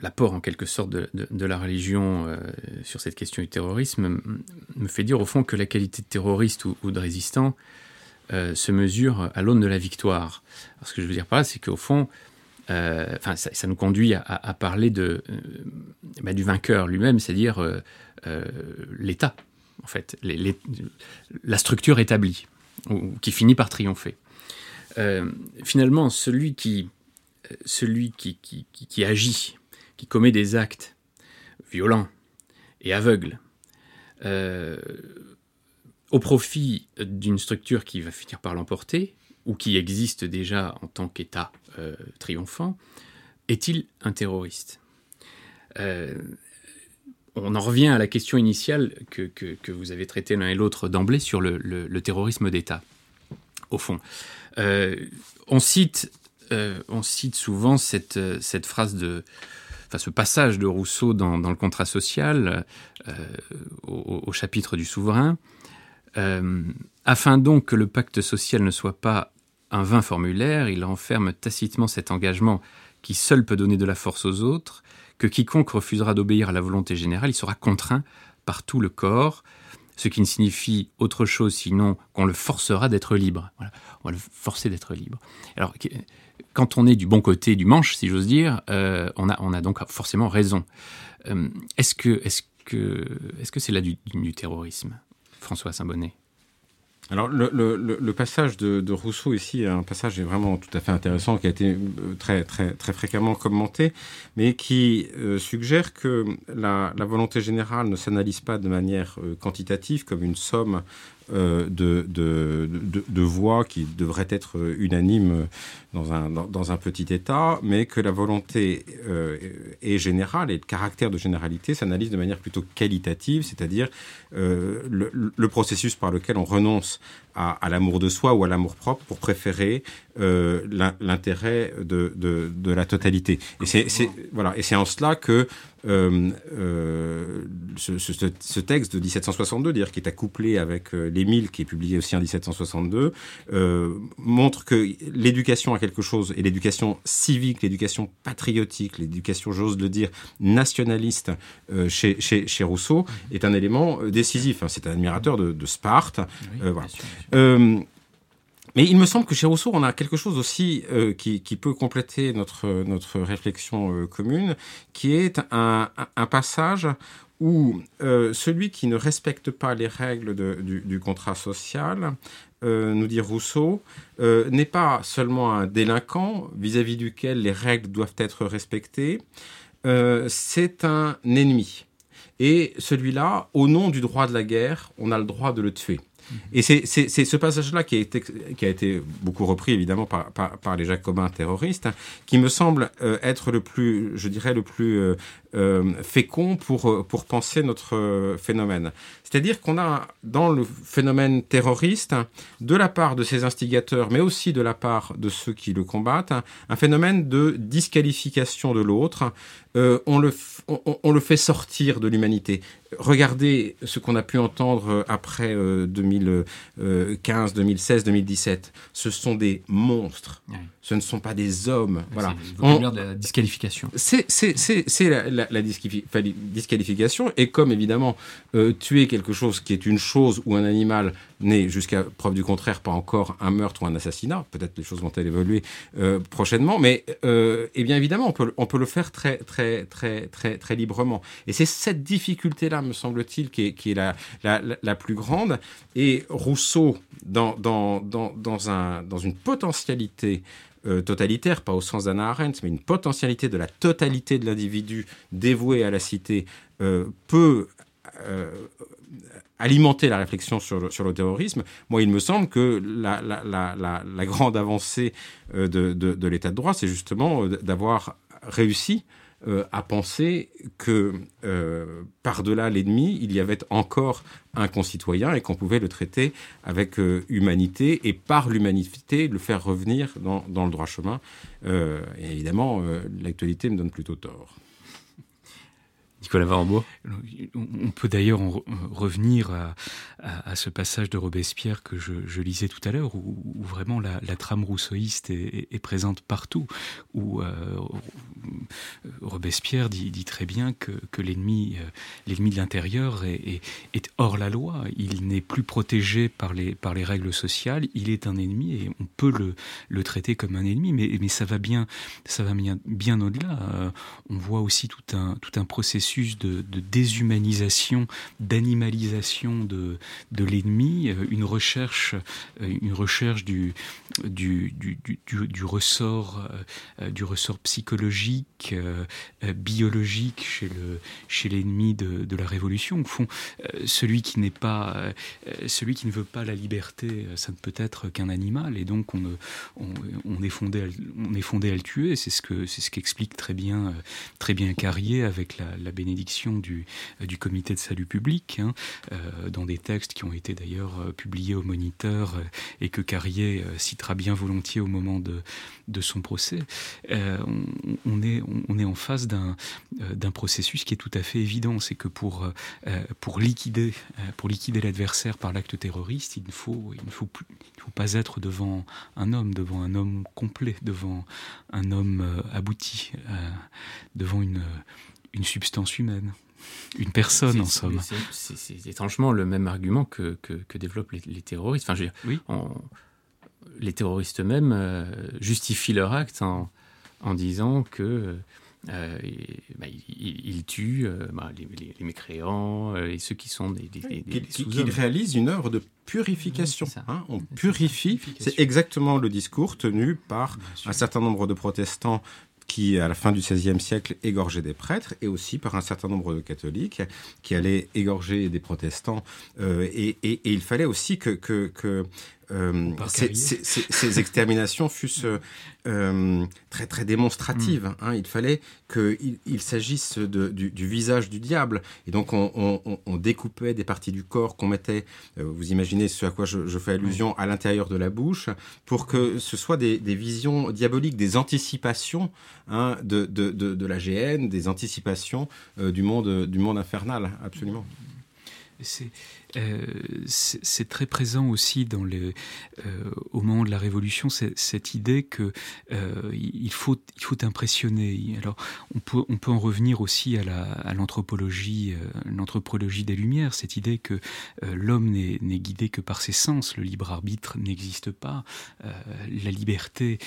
l'apport en quelque sorte de, la religion euh, sur cette question du terrorisme me fait dire au fond que la qualité de terroriste ou, de résistant euh, se mesure à l'aune de la victoire. ce que je veux dire par là, c'est qu'au fond, ça, nous conduit à, parler de, bah, du vainqueur lui-même, c'est-à-dire l'État, en fait, la structure établie, qui finit par triompher. finalement, celui qui celui qui, agit, qui commet des actes violents et aveugles, euh, au profit d'une structure qui va finir par l'emporter, ou qui existe déjà en tant qu'État euh, triomphant, est-il un terroriste? Euh, On en revient à la question initiale que, vous avez traitée l'un et l'autre d'emblée sur le, terrorisme d'État, au fond. on cite euh, on cite souvent cette, euh, cette phrase de, enfin, ce passage de Rousseau dans, le contrat social euh, au, chapitre du souverain, afin donc que le pacte social ne soit pas un vain formulaire, il renferme tacitement cet engagement qui seul peut donner de la force aux autres, que quiconque refusera d'obéir à la volonté générale, il sera contraint par tout le corps, ce qui ne signifie autre chose sinon qu'on le forcera d'être libre. Voilà. On va le forcer d'être libre. Alors, quand on est du bon côté du manche, si j'ose dire, euh, on, a, on a donc forcément raison. Euh, est-ce que c'est là du, terrorisme, François Saint-Bonnet? Alors, le, passage de, Rousseau ici un passage vraiment tout à fait intéressant qui a été euh, très fréquemment commenté, mais qui euh, suggère que la, volonté générale ne s'analyse pas de manière euh, quantitative comme une somme de, de, de, voix qui devrait être unanime dans un, dans, un petit État, mais que la volonté est générale et le caractère de généralité s'analyse de manière plutôt qualitative, c'est-à-dire le, le, processus par lequel on renonce à, l'amour de soi ou à l'amour propre pour préférer euh, l'intérêt de, de, la totalité. Et c'est voilà, et c'est en cela que euh, euh, ce, ce, texte de 1762, dire qui est accouplé avec l'Émile, qui est publié aussi en 1762, montre que l'éducation a quelque chose, et l'éducation civique, l'éducation patriotique, l'éducation, j'ose le dire, nationaliste chez, chez, chez, Rousseau, est un élément décisif. C'est un admirateur de, de Sparte. voilà. Euh, mais il me semble que chez Rousseau, on a quelque chose aussi euh, qui, peut compléter notre, notre réflexion euh, commune, qui est un, passage où celui qui ne respecte pas les règles du, contrat social, nous dit Rousseau, n'est pas seulement un délinquant vis-à-vis duquel les règles doivent être respectées, c'est un ennemi. Et celui-là, au nom du droit de la guerre, on a le droit de le tuer. Et c'est ce passage-là qui, a été, qui a été beaucoup repris évidemment par, par, les jacobins terroristes, qui me semble euh, être le plus, je dirais, le plus euh, euh, fécond pour, pour penser notre phénomène. C'est-à-dire qu'on a dans le phénomène terroriste, de la part de ses instigateurs, mais aussi de la part de ceux qui le combattent, un phénomène de disqualification de l'autre. Euh, on, le, on, le fait sortir de l'humanité. Regardez ce qu'on a pu entendre après 2015, 2016, 2017. Ce sont des monstres. Ce ne sont pas des hommes. Voilà. C'est la disqualification. C'est la, la, disqualification. Et comme évidemment, euh, tuer quelque chose qui est une chose ou un animal n'est jusqu'à preuve du contraire pas encore un meurtre ou un assassinat. Peut-être les choses vont-elles évoluer euh, prochainement. Mais euh, eh bien évidemment, on peut, on peut le faire très, très, très, très, très librement. Et c'est cette difficulté-là, me semble-t-il, qui est, qui est la, la, la, plus grande. Et Rousseau, dans, dans, dans, dans, un, dans une potentialité euh, totalitaire, pas au sens d'Anna Arendt, mais une potentialité de la totalité de l'individu dévoué à la cité, euh, peut euh, alimenter la réflexion sur le, sur le, terrorisme. Moi, il me semble que la, la, la, grande avancée de, de l'état de droit, c'est justement d'avoir réussi euh, à penser que euh, par-delà l'ennemi, il y avait encore un concitoyen et qu'on pouvait le traiter avec euh, humanité et par l'humanité le faire revenir dans, dans le droit chemin. et évidemment, l'actualité me donne plutôt tort. Nicolas On peut d'ailleurs revenir à, ce passage de Robespierre que je, lisais tout à l'heure, où, vraiment la, trame rousseauiste est, présente partout, où euh, Robespierre dit, très bien que, l'ennemi, euh, l'ennemi de l'intérieur est, hors la loi. Il n'est plus protégé par les, par les règles sociales. Il est un ennemi et on peut le, le traiter comme un ennemi, mais, mais ça va bien, ça va bien, bien au-delà. Euh, on voit aussi tout un, tout un processus de, déshumanisation, d'animalisation de, de l'ennemi, euh, une recherche, euh, une recherche du, du, du, du, ressort, euh, du ressort psychologique, biologique chez le chez l'ennemi de, de, la révolution. Au fond, celui qui pas, celui qui ne veut pas la liberté, ça ne peut être qu'un animal, et donc on, on, on, est fondé, à, on est fondé à le tuer. C'est ce que ce qu'explique très bien, très bien Carrier avec la, la bénédiction du, du comité de salut public, hein, euh, dans des textes qui ont été d'ailleurs euh, publiés au Moniteur euh, et que Carrier citera bien volontiers au moment de, de son procès. on, est, on, est en face d'un processus qui est tout à fait évident, c'est que pour, pour liquider, pour liquider l'adversaire par l'acte terroriste, il ne faut, il faut plus, il faut pas être devant un homme, devant un homme complet, devant un homme abouti, devant une, une substance humaine. Une personne, en somme. C'est étrangement le même argument que, que, développent les, terroristes. Enfin, je veux dire, oui. les terroristes eux-mêmes euh, justifient leur acte en, en disant que bah, il, tue bah, les, mécréants et ceux qui sont des, des, Qu'il réalise une œuvre de purification. Hein. on purifie. C'est exactement le discours tenu par un certain nombre de protestants qui, à la fin du XVIe siècle, égorgeaient des prêtres, et aussi par un certain nombre de catholiques qui allaient égorger des protestants. Euh, et, il fallait aussi que euh, ces, ces, exterminations fussent euh, très très démonstratives. Mm. Hein. Il fallait qu'il il, s'agisse du, du, visage du diable. Et donc on, on, découpait des parties du corps qu'on mettait, euh, vous imaginez ce à quoi je, je fais allusion, à l'intérieur de la bouche, pour que ce soit des, des visions diaboliques, des anticipations hein, de, de, de, de, la GN, des anticipations du, monde, du monde infernal, absolument. C'est euh, c'est très présent aussi dans le, euh, au moment de la Révolution cette idée que euh, faut il faut impressionner. Alors on peut on peut en revenir aussi à l'anthropologie l'anthropologie des Lumières, cette idée que l'homme n'est guidé que par ses sens, le libre arbitre n'existe pas, la liberté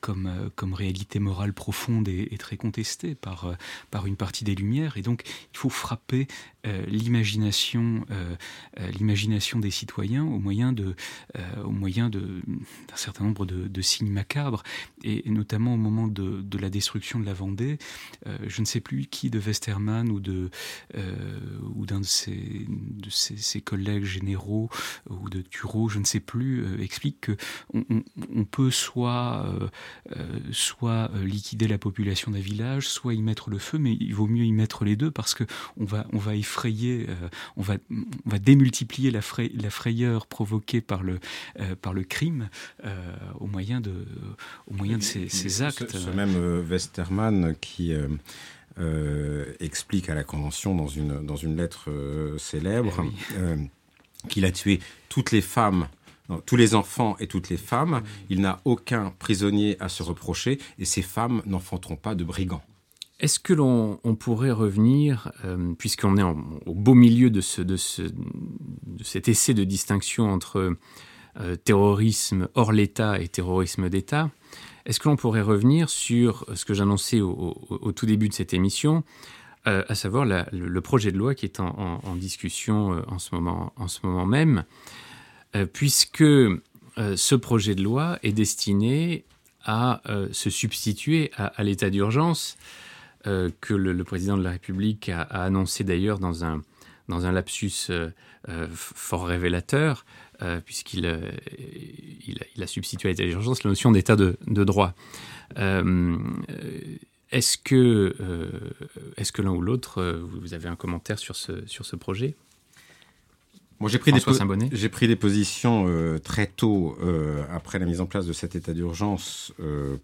comme comme réalité morale profonde est, très contestée par par une partie des Lumières et donc il faut frapper l'imagination euh, l'imagination des citoyens au moyen de, euh, au moyen de d'un certain nombre de, signes macabres. Et, notamment au moment de, de, la destruction de la Vendée, euh, je ne sais plus qui de Westermann ou de ou d'un de ses de ses, collègues généraux ou de Thureau, je ne sais plus, explique que on, peut soit soit liquider la population d'un village, soit y mettre le feu, mais il vaut mieux y mettre les deux parce que on va on va effrayer, on va on va démultiplier la, la frayeur provoquée par le, euh, par le crime euh, au moyen de, au moyen de ces, actes. Ce, même euh, Westermann qui explique à la Convention dans une, dans une lettre célèbre eh qu'il a tué toutes les femmes tous les enfants et toutes les femmes, il n'a aucun prisonnier à se reprocher et ces femmes n'enfanteront pas de brigands. Est-ce que l'on pourrait revenir, euh, puisqu'on est au beau milieu de, ce, de, ce, de, cet essai de distinction entre euh, terrorisme hors l'État et terrorisme d'État, est-ce que l'on pourrait revenir sur ce que j'annonçais au, tout début de cette émission, euh, à savoir le, projet de loi qui est en, discussion en, ce moment, même, puisque ce projet de loi est destiné à se substituer à l'état d'urgence euh, que le, président de la République a, annoncé d'ailleurs dans un, dans un lapsus euh, euh, fort révélateur, puisqu'il il, a substitué à l'état d'urgence la notion d'état de, de, droit. est-ce que, est-ce que l'un ou l'autre, vous avez un commentaire sur ce, sur ce projet? Moi, j'ai pris, des pris des positions très tôt après la mise en place de cet état d'urgence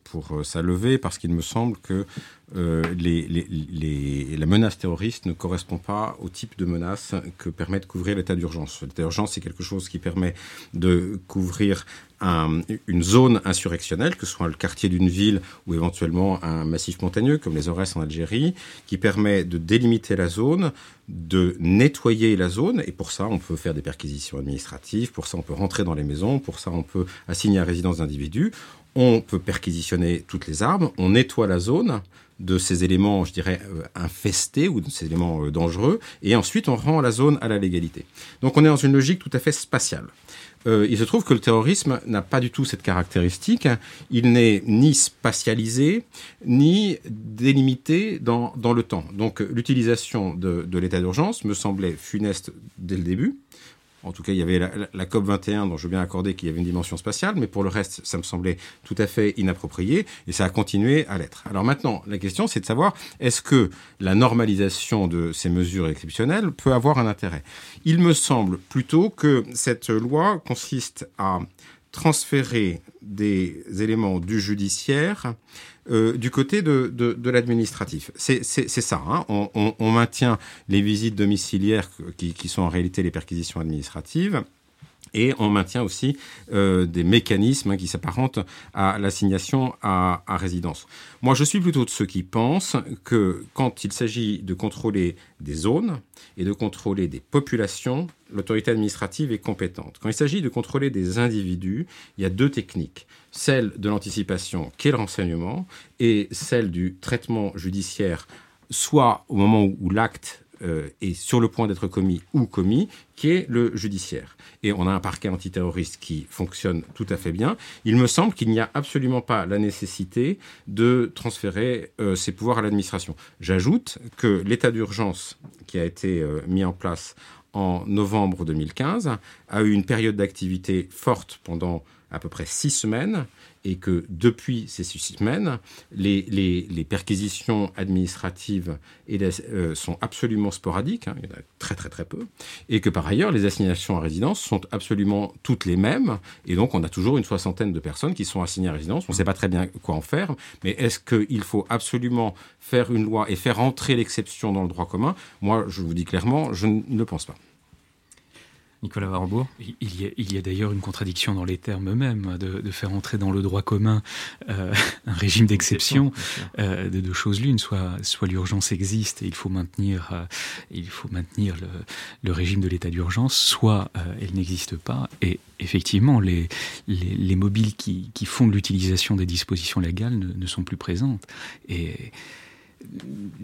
pour sa levée, parce qu'il me semble que euh, les, les, la menace terroriste ne correspond pas au type de menace que permet de couvrir l'état d'urgence. L'état d'urgence, c'est quelque chose qui permet de couvrir un, une zone insurrectionnelle, que ce soit le quartier d'une ville ou éventuellement un massif montagneux comme les Aurès en Algérie, qui permet de délimiter la zone, de nettoyer la zone, et pour ça, on peut faire des perquisitions administratives, pour ça, on peut rentrer dans les maisons, pour ça, on peut assigner à résidence d'individus, on peut perquisitionner toutes les armes, on nettoie la zone, de ces éléments, je dirais, euh, infestés ou de ces éléments euh, dangereux, et ensuite on rend la zone à la légalité. Donc on est dans une logique tout à fait spatiale. Euh, il se trouve que le terrorisme n'a pas du tout cette caractéristique. Il n'est ni spatialisé, ni délimité dans, dans le temps. Donc l'utilisation de, de l'état d'urgence me semblait funeste dès le début. En tout cas, il y avait la, COP 21 dont je veux bien accorder qu'il y avait une dimension spatiale, mais pour le reste, ça me semblait tout à fait inapproprié et ça a continué à l'être. Alors maintenant, la question, c'est de savoir est-ce que la normalisation de ces mesures exceptionnelles peut avoir un intérêt? Il me semble plutôt que cette loi consiste à transférer des éléments du judiciaire euh, du côté de, de, l'administratif. C'est ça. Hein. On, maintient les visites domiciliaires qui, qui, sont en réalité les perquisitions administratives Et on maintient aussi euh, des mécanismes hein, qui s'apparentent à l'assignation à, à, résidence. Moi, je suis plutôt de ceux qui pensent que quand il s'agit de contrôler des zones et de contrôler des populations, l'autorité administrative est compétente. Quand il s'agit de contrôler des individus, il y a deux techniques. Celle de l'anticipation, qui est le renseignement, et celle du traitement judiciaire, soit au moment où l'acte euh, est sur le point d'être commis ou commis, qui est le judiciaire. Et on a un parquet antiterroriste qui fonctionne tout à fait bien. Il me semble qu'il n'y a absolument pas la nécessité de transférer euh, pouvoirs à l'administration. J'ajoute que l'état d'urgence qui a été euh, mis en place en novembre 2015 a eu une période d'activité forte pendant à peu près six semaines et que depuis ces six semaines, les, perquisitions administratives euh, sont absolument sporadiques, hein, il y en a très très très peu, et que par ailleurs, les assignations à résidence sont absolument toutes les mêmes, et donc on a toujours une soixantaine de personnes qui sont assignées à résidence. On ne sait pas très bien quoi en faire, mais est-ce qu'il faut absolument faire une loi et faire entrer l'exception dans le droit commun? Moi, je vous dis clairement, je ne pense pas. Nicolas Varembourg Il y a, il y a d'ailleurs une contradiction dans les termes eux-mêmes, de, de, faire entrer dans le droit commun euh, un régime d'exception euh, de deux choses l'une, soit, soit l'urgence existe et il faut maintenir, euh, il faut maintenir le, le régime de l'état d'urgence, soit euh, elle n'existe pas. Et effectivement, les, les, les mobiles qui, qui font de l'utilisation des dispositions légales ne, ne, sont plus présentes. Et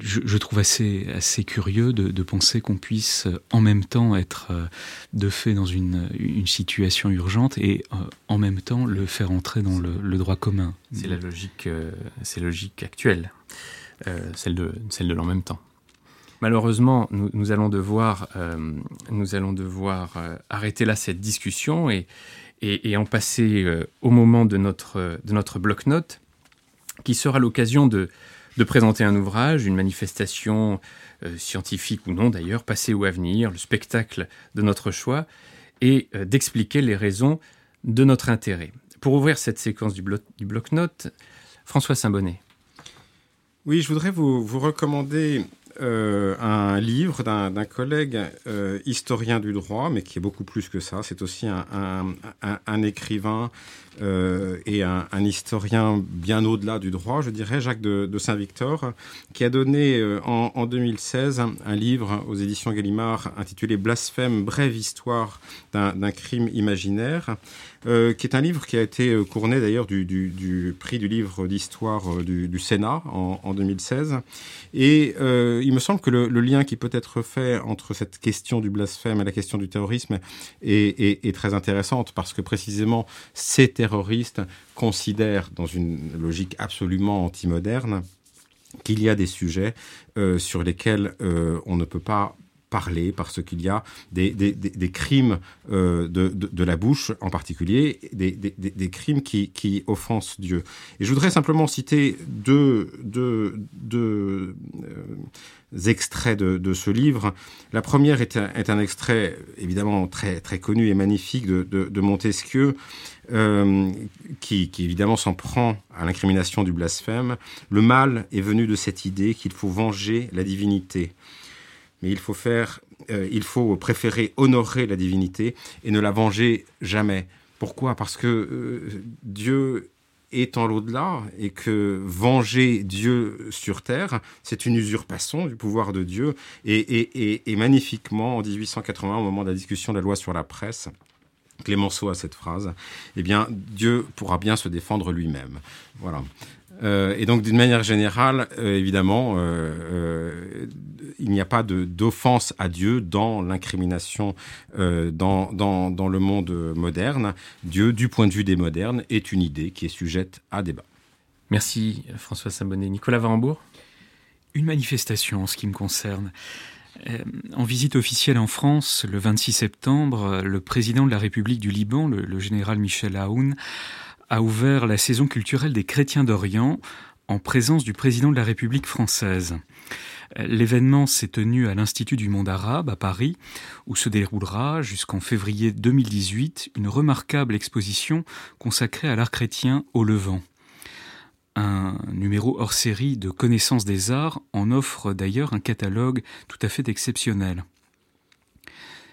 je, trouve assez, assez curieux de, penser qu'on puisse euh, en même temps être euh, de fait dans une, situation urgente et euh, en même temps le faire entrer dans le, droit commun. C'est la logique, c'est logique actuelle, celle de, celle de l'en même temps. Malheureusement, nous, allons devoir, nous allons devoir arrêter là cette discussion et, et, en passer au moment de notre, de notre bloc-notes, qui sera l'occasion de, de présenter un ouvrage, une manifestation euh, scientifique ou non d'ailleurs, passé ou à venir, le spectacle de notre choix, et euh, d'expliquer les raisons de notre intérêt. Pour ouvrir cette séquence du, blo du bloc-notes, François Saint-Bonnet. Oui, je voudrais vous, recommander euh, un livre d'un collègue historien du droit, mais qui est beaucoup plus que ça. C'est aussi un écrivain euh, et un, historien bien au-delà du droit, je dirais, Jacques de, Saint-Victor, qui a donné euh, en, en 2016 un, livre aux éditions Gallimard intitulé Blasphème, brève histoire d'un crime imaginaire, euh, qui est un livre qui a été couronné d'ailleurs du, prix du livre d'histoire du, Sénat en, en 2016. Et il me semble que le, lien qui peut être fait entre cette question du blasphème et la question du terrorisme est, très intéressante parce que précisément ces considèrent dans une logique absolument antimoderne qu'il y a des sujets euh, sur lesquels euh, on ne peut pas parler parce qu'il y a des, des, crimes euh, de, de, la bouche en particulier, des, crimes qui, qui offensent Dieu. Et je voudrais simplement citer deux, deux, deux euh, extraits de, de ce livre. La première est un, extrait évidemment très, très connu et magnifique de Montesquieu. Euh, qui, qui évidemment s'en prend à l'incrimination du blasphème. Le mal est venu de cette idée qu'il faut venger la divinité mais il faut faire, euh, il faut préférer honorer la divinité et ne la venger jamais. Pourquoi? Parce que euh, Dieu est en l'au-delà et que venger Dieu sur terre, c'est une usurpation du pouvoir de Dieu. Et, et, magnifiquement, en 1880, au moment de la discussion de la loi sur la presse, Clémenceau a cette phrase, eh bien, Dieu pourra bien se défendre lui-même. Voilà. Euh, et donc, d'une manière générale, euh, évidemment, euh, euh il n'y a pas d'offense à Dieu dans l'incrimination euh, dans, dans, dans le monde moderne. Dieu, du point de vue des modernes, est une idée qui est sujette à débat. Merci François Sabonnet. Nicolas Varembourg Une manifestation en ce qui me concerne. Euh, en visite officielle en France, le 26 septembre, le président de la République du Liban, le, le général Michel Aoun, a ouvert la saison culturelle des chrétiens d'Orient en présence du président de la République française. L'événement s'est tenu à l'Institut du monde arabe à Paris, où se déroulera jusqu'en février 2018 une remarquable exposition consacrée à l'art chrétien au Levant. Un numéro hors série de connaissances des arts en offre d'ailleurs un catalogue tout à fait exceptionnel.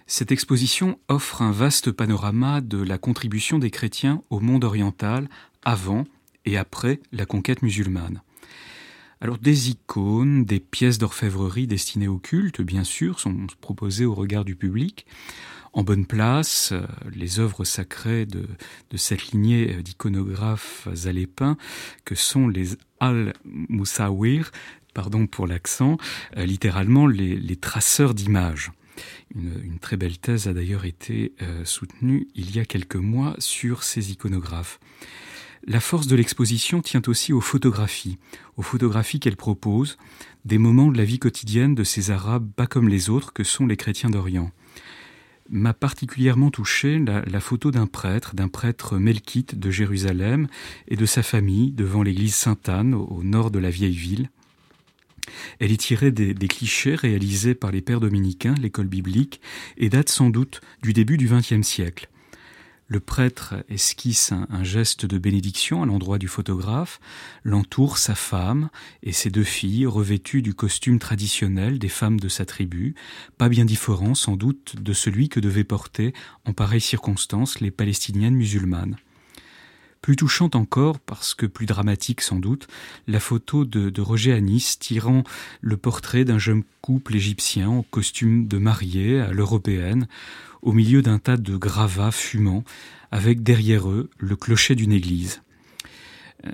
Cette exposition offre un vaste panorama de la contribution des chrétiens au monde oriental avant et après la conquête musulmane. Alors des icônes, des pièces d'orfèvrerie destinées au culte, bien sûr, sont proposées au regard du public. En bonne place, euh, les œuvres sacrées de, cette lignée d'iconographes alepins que sont les al-Moussaouir, pardon pour l'accent, euh, littéralement les, traceurs d'images. Une, très belle thèse a d'ailleurs été euh, soutenue il y a quelques mois sur ces iconographes. La force de l'exposition tient aussi aux photographies, aux photographies qu'elle propose, des moments de la vie quotidienne de ces Arabes pas comme les autres que sont les chrétiens d'Orient. M'a particulièrement touché la, photo d'un prêtre, d'un prêtre melkite de Jérusalem et de sa famille devant l'église Sainte-Anne au, nord de la vieille ville. Elle est tirée des, clichés réalisés par les pères dominicains, l'école biblique, et date sans doute du début du XXe siècle. Le prêtre esquisse un, geste de bénédiction à l'endroit du photographe, l'entoure sa femme et ses deux filles revêtues du costume traditionnel des femmes de sa tribu, pas bien différent sans doute de celui que devaient porter en pareille circonstance les palestiniennes musulmanes. Plus touchante encore, parce que plus dramatique sans doute, la photo de, Roger Anis tirant le portrait d'un jeune couple égyptien en costume de mariée à l'européenne, au milieu d'un tas de gravats fumants, avec derrière eux le clocher d'une église.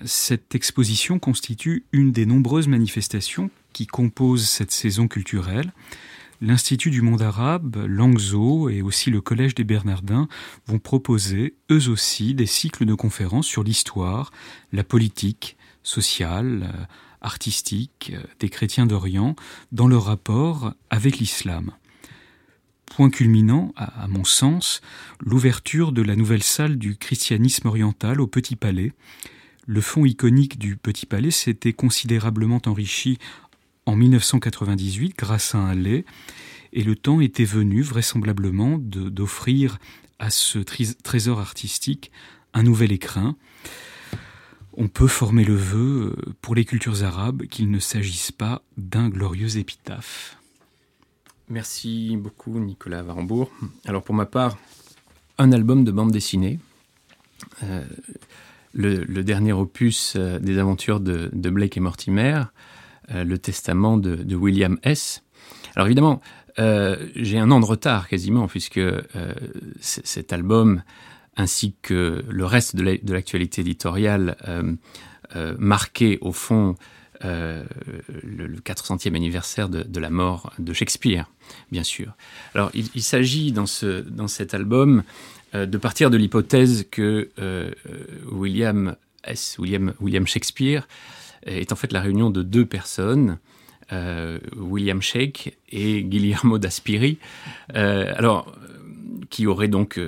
Cette exposition constitue une des nombreuses manifestations qui composent cette saison culturelle. L'Institut du monde arabe, l'Angzo et aussi le Collège des Bernardins vont proposer, eux aussi, des cycles de conférences sur l'histoire, la politique, sociale, artistique des chrétiens d'Orient dans leur rapport avec l'islam point culminant, à, mon sens, l'ouverture de la nouvelle salle du christianisme oriental au Petit Palais. Le fond iconique du Petit Palais s'était considérablement enrichi en 1998 grâce à un lait, et le temps était venu vraisemblablement d'offrir à ce trésor artistique un nouvel écrin. On peut former le vœu euh, pour les cultures arabes qu'il ne s'agisse pas d'un glorieux épitaphe. Merci beaucoup Nicolas Varembourg. Alors pour ma part, un album de bande dessinée, euh, le, dernier opus euh, des aventures de, Blake et Mortimer, le testament de, William S. Alors évidemment, j'ai un an de retard quasiment, puisque cet album, ainsi que le reste de l'actualité éditoriale, marqué au fond euh, le, 400e anniversaire de, la mort de Shakespeare, bien sûr. Alors, il, s'agit dans, ce, dans cet album euh, de partir de l'hypothèse que euh, William S. William, William Shakespeare est en fait la réunion de deux personnes. William Shake et Guillermo d'Aspiri, alors qui auraient donc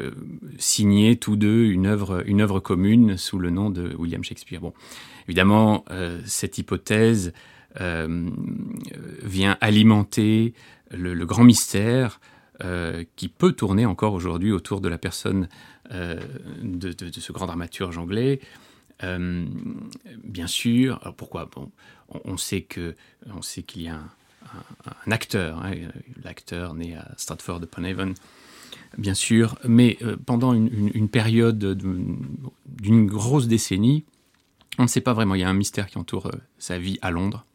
signé tous deux une œuvre, une œuvre commune sous le nom de William Shakespeare. Bon, Évidemment, euh, cette hypothèse euh, vient alimenter le, grand mystère euh, qui peut tourner encore aujourd'hui autour de la personne de, ce grand dramaturge anglais. Bien sûr, alors pourquoi? Bon, on, sait qu'il y a un, acteur, hein, l'acteur né à Stratford-upon-Avon, bien sûr, mais pendant une période d'une grosse décennie, on ne sait pas vraiment, il y a un mystère qui entoure euh, sa vie à Londres.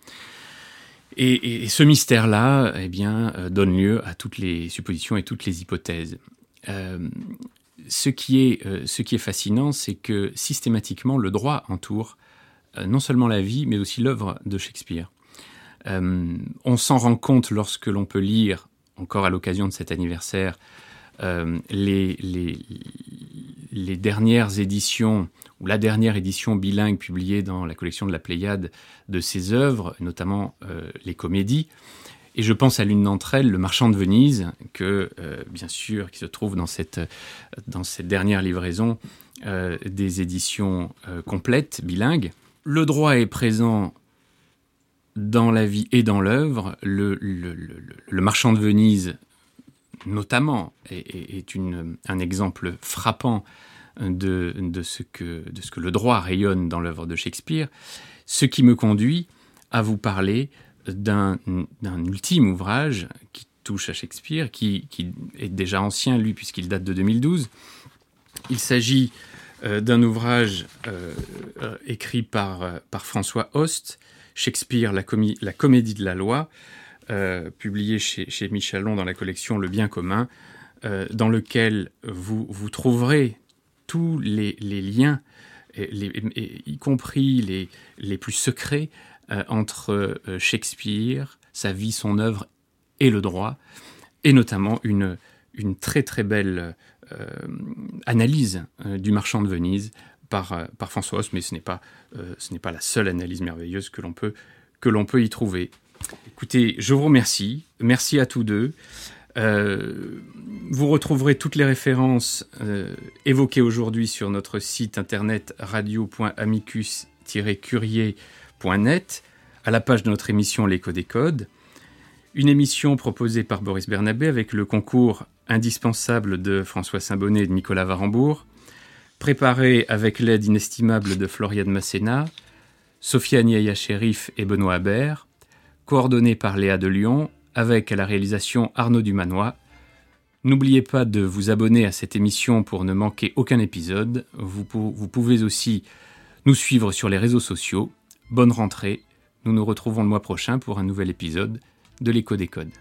Et, ce mystère-là eh bien, euh, donne lieu à toutes les suppositions et toutes les hypothèses. Euh, ce, qui est, ce qui est fascinant, c'est que systématiquement, le droit entoure non seulement la vie, mais aussi l'œuvre de Shakespeare. on s'en rend compte lorsque l'on peut lire, encore à l'occasion de cet anniversaire, les, les, dernières éditions, ou la dernière édition bilingue publiée dans la collection de la Pléiade de ses œuvres, notamment euh, les comédies. Et je pense à l'une d'entre elles, Le Marchand de Venise, que, euh, bien sûr, qui se trouve dans cette, dernière livraison euh, des éditions complètes, bilingues. Le droit est présent dans la vie et dans l'œuvre. Le, Marchand de Venise, notamment, est, une, un exemple frappant de, de, ce que, de ce que le droit rayonne dans l'œuvre de Shakespeare, ce qui me conduit à vous parler d'un ultime ouvrage qui touche à Shakespeare, qui, est déjà ancien, lui, puisqu'il date de 2012. Il s'agit euh, d'un ouvrage euh, écrit par, par François Host, Shakespeare, la, la comédie de la loi, publié chez, chez Michelon dans la collection Le bien commun, dans lequel vous, vous trouverez tous les, liens, y compris les, les plus secrets, euh, entre euh, Shakespeare, sa vie, son œuvre et le droit, et notamment une, très très belle euh, analyse du marchand de Venise par, par François mais ce n'est pas, ce pas la seule analyse merveilleuse que l'on peut, peut y trouver. Écoutez, je vous remercie. Merci à tous deux. vous retrouverez toutes les références évoquées aujourd'hui sur notre site internet radio.amicus-curier à la page de notre émission L'écho des codes. Une émission proposée par Boris Bernabé avec le concours indispensable de François Saint-Bonnet et de Nicolas Varembourg, préparée avec l'aide inestimable de Floriane Masséna, Sophia Niaya Chérif et Benoît Habert, coordonnée par Léa de Lyon, avec à la réalisation Arnaud Dumanois. N'oubliez pas de vous abonner à cette émission pour ne manquer aucun épisode. Vous pouvez aussi nous suivre sur les réseaux sociaux bonne rentrée. Nous nous retrouvons le mois prochain pour un nouvel épisode de l'écho des codes.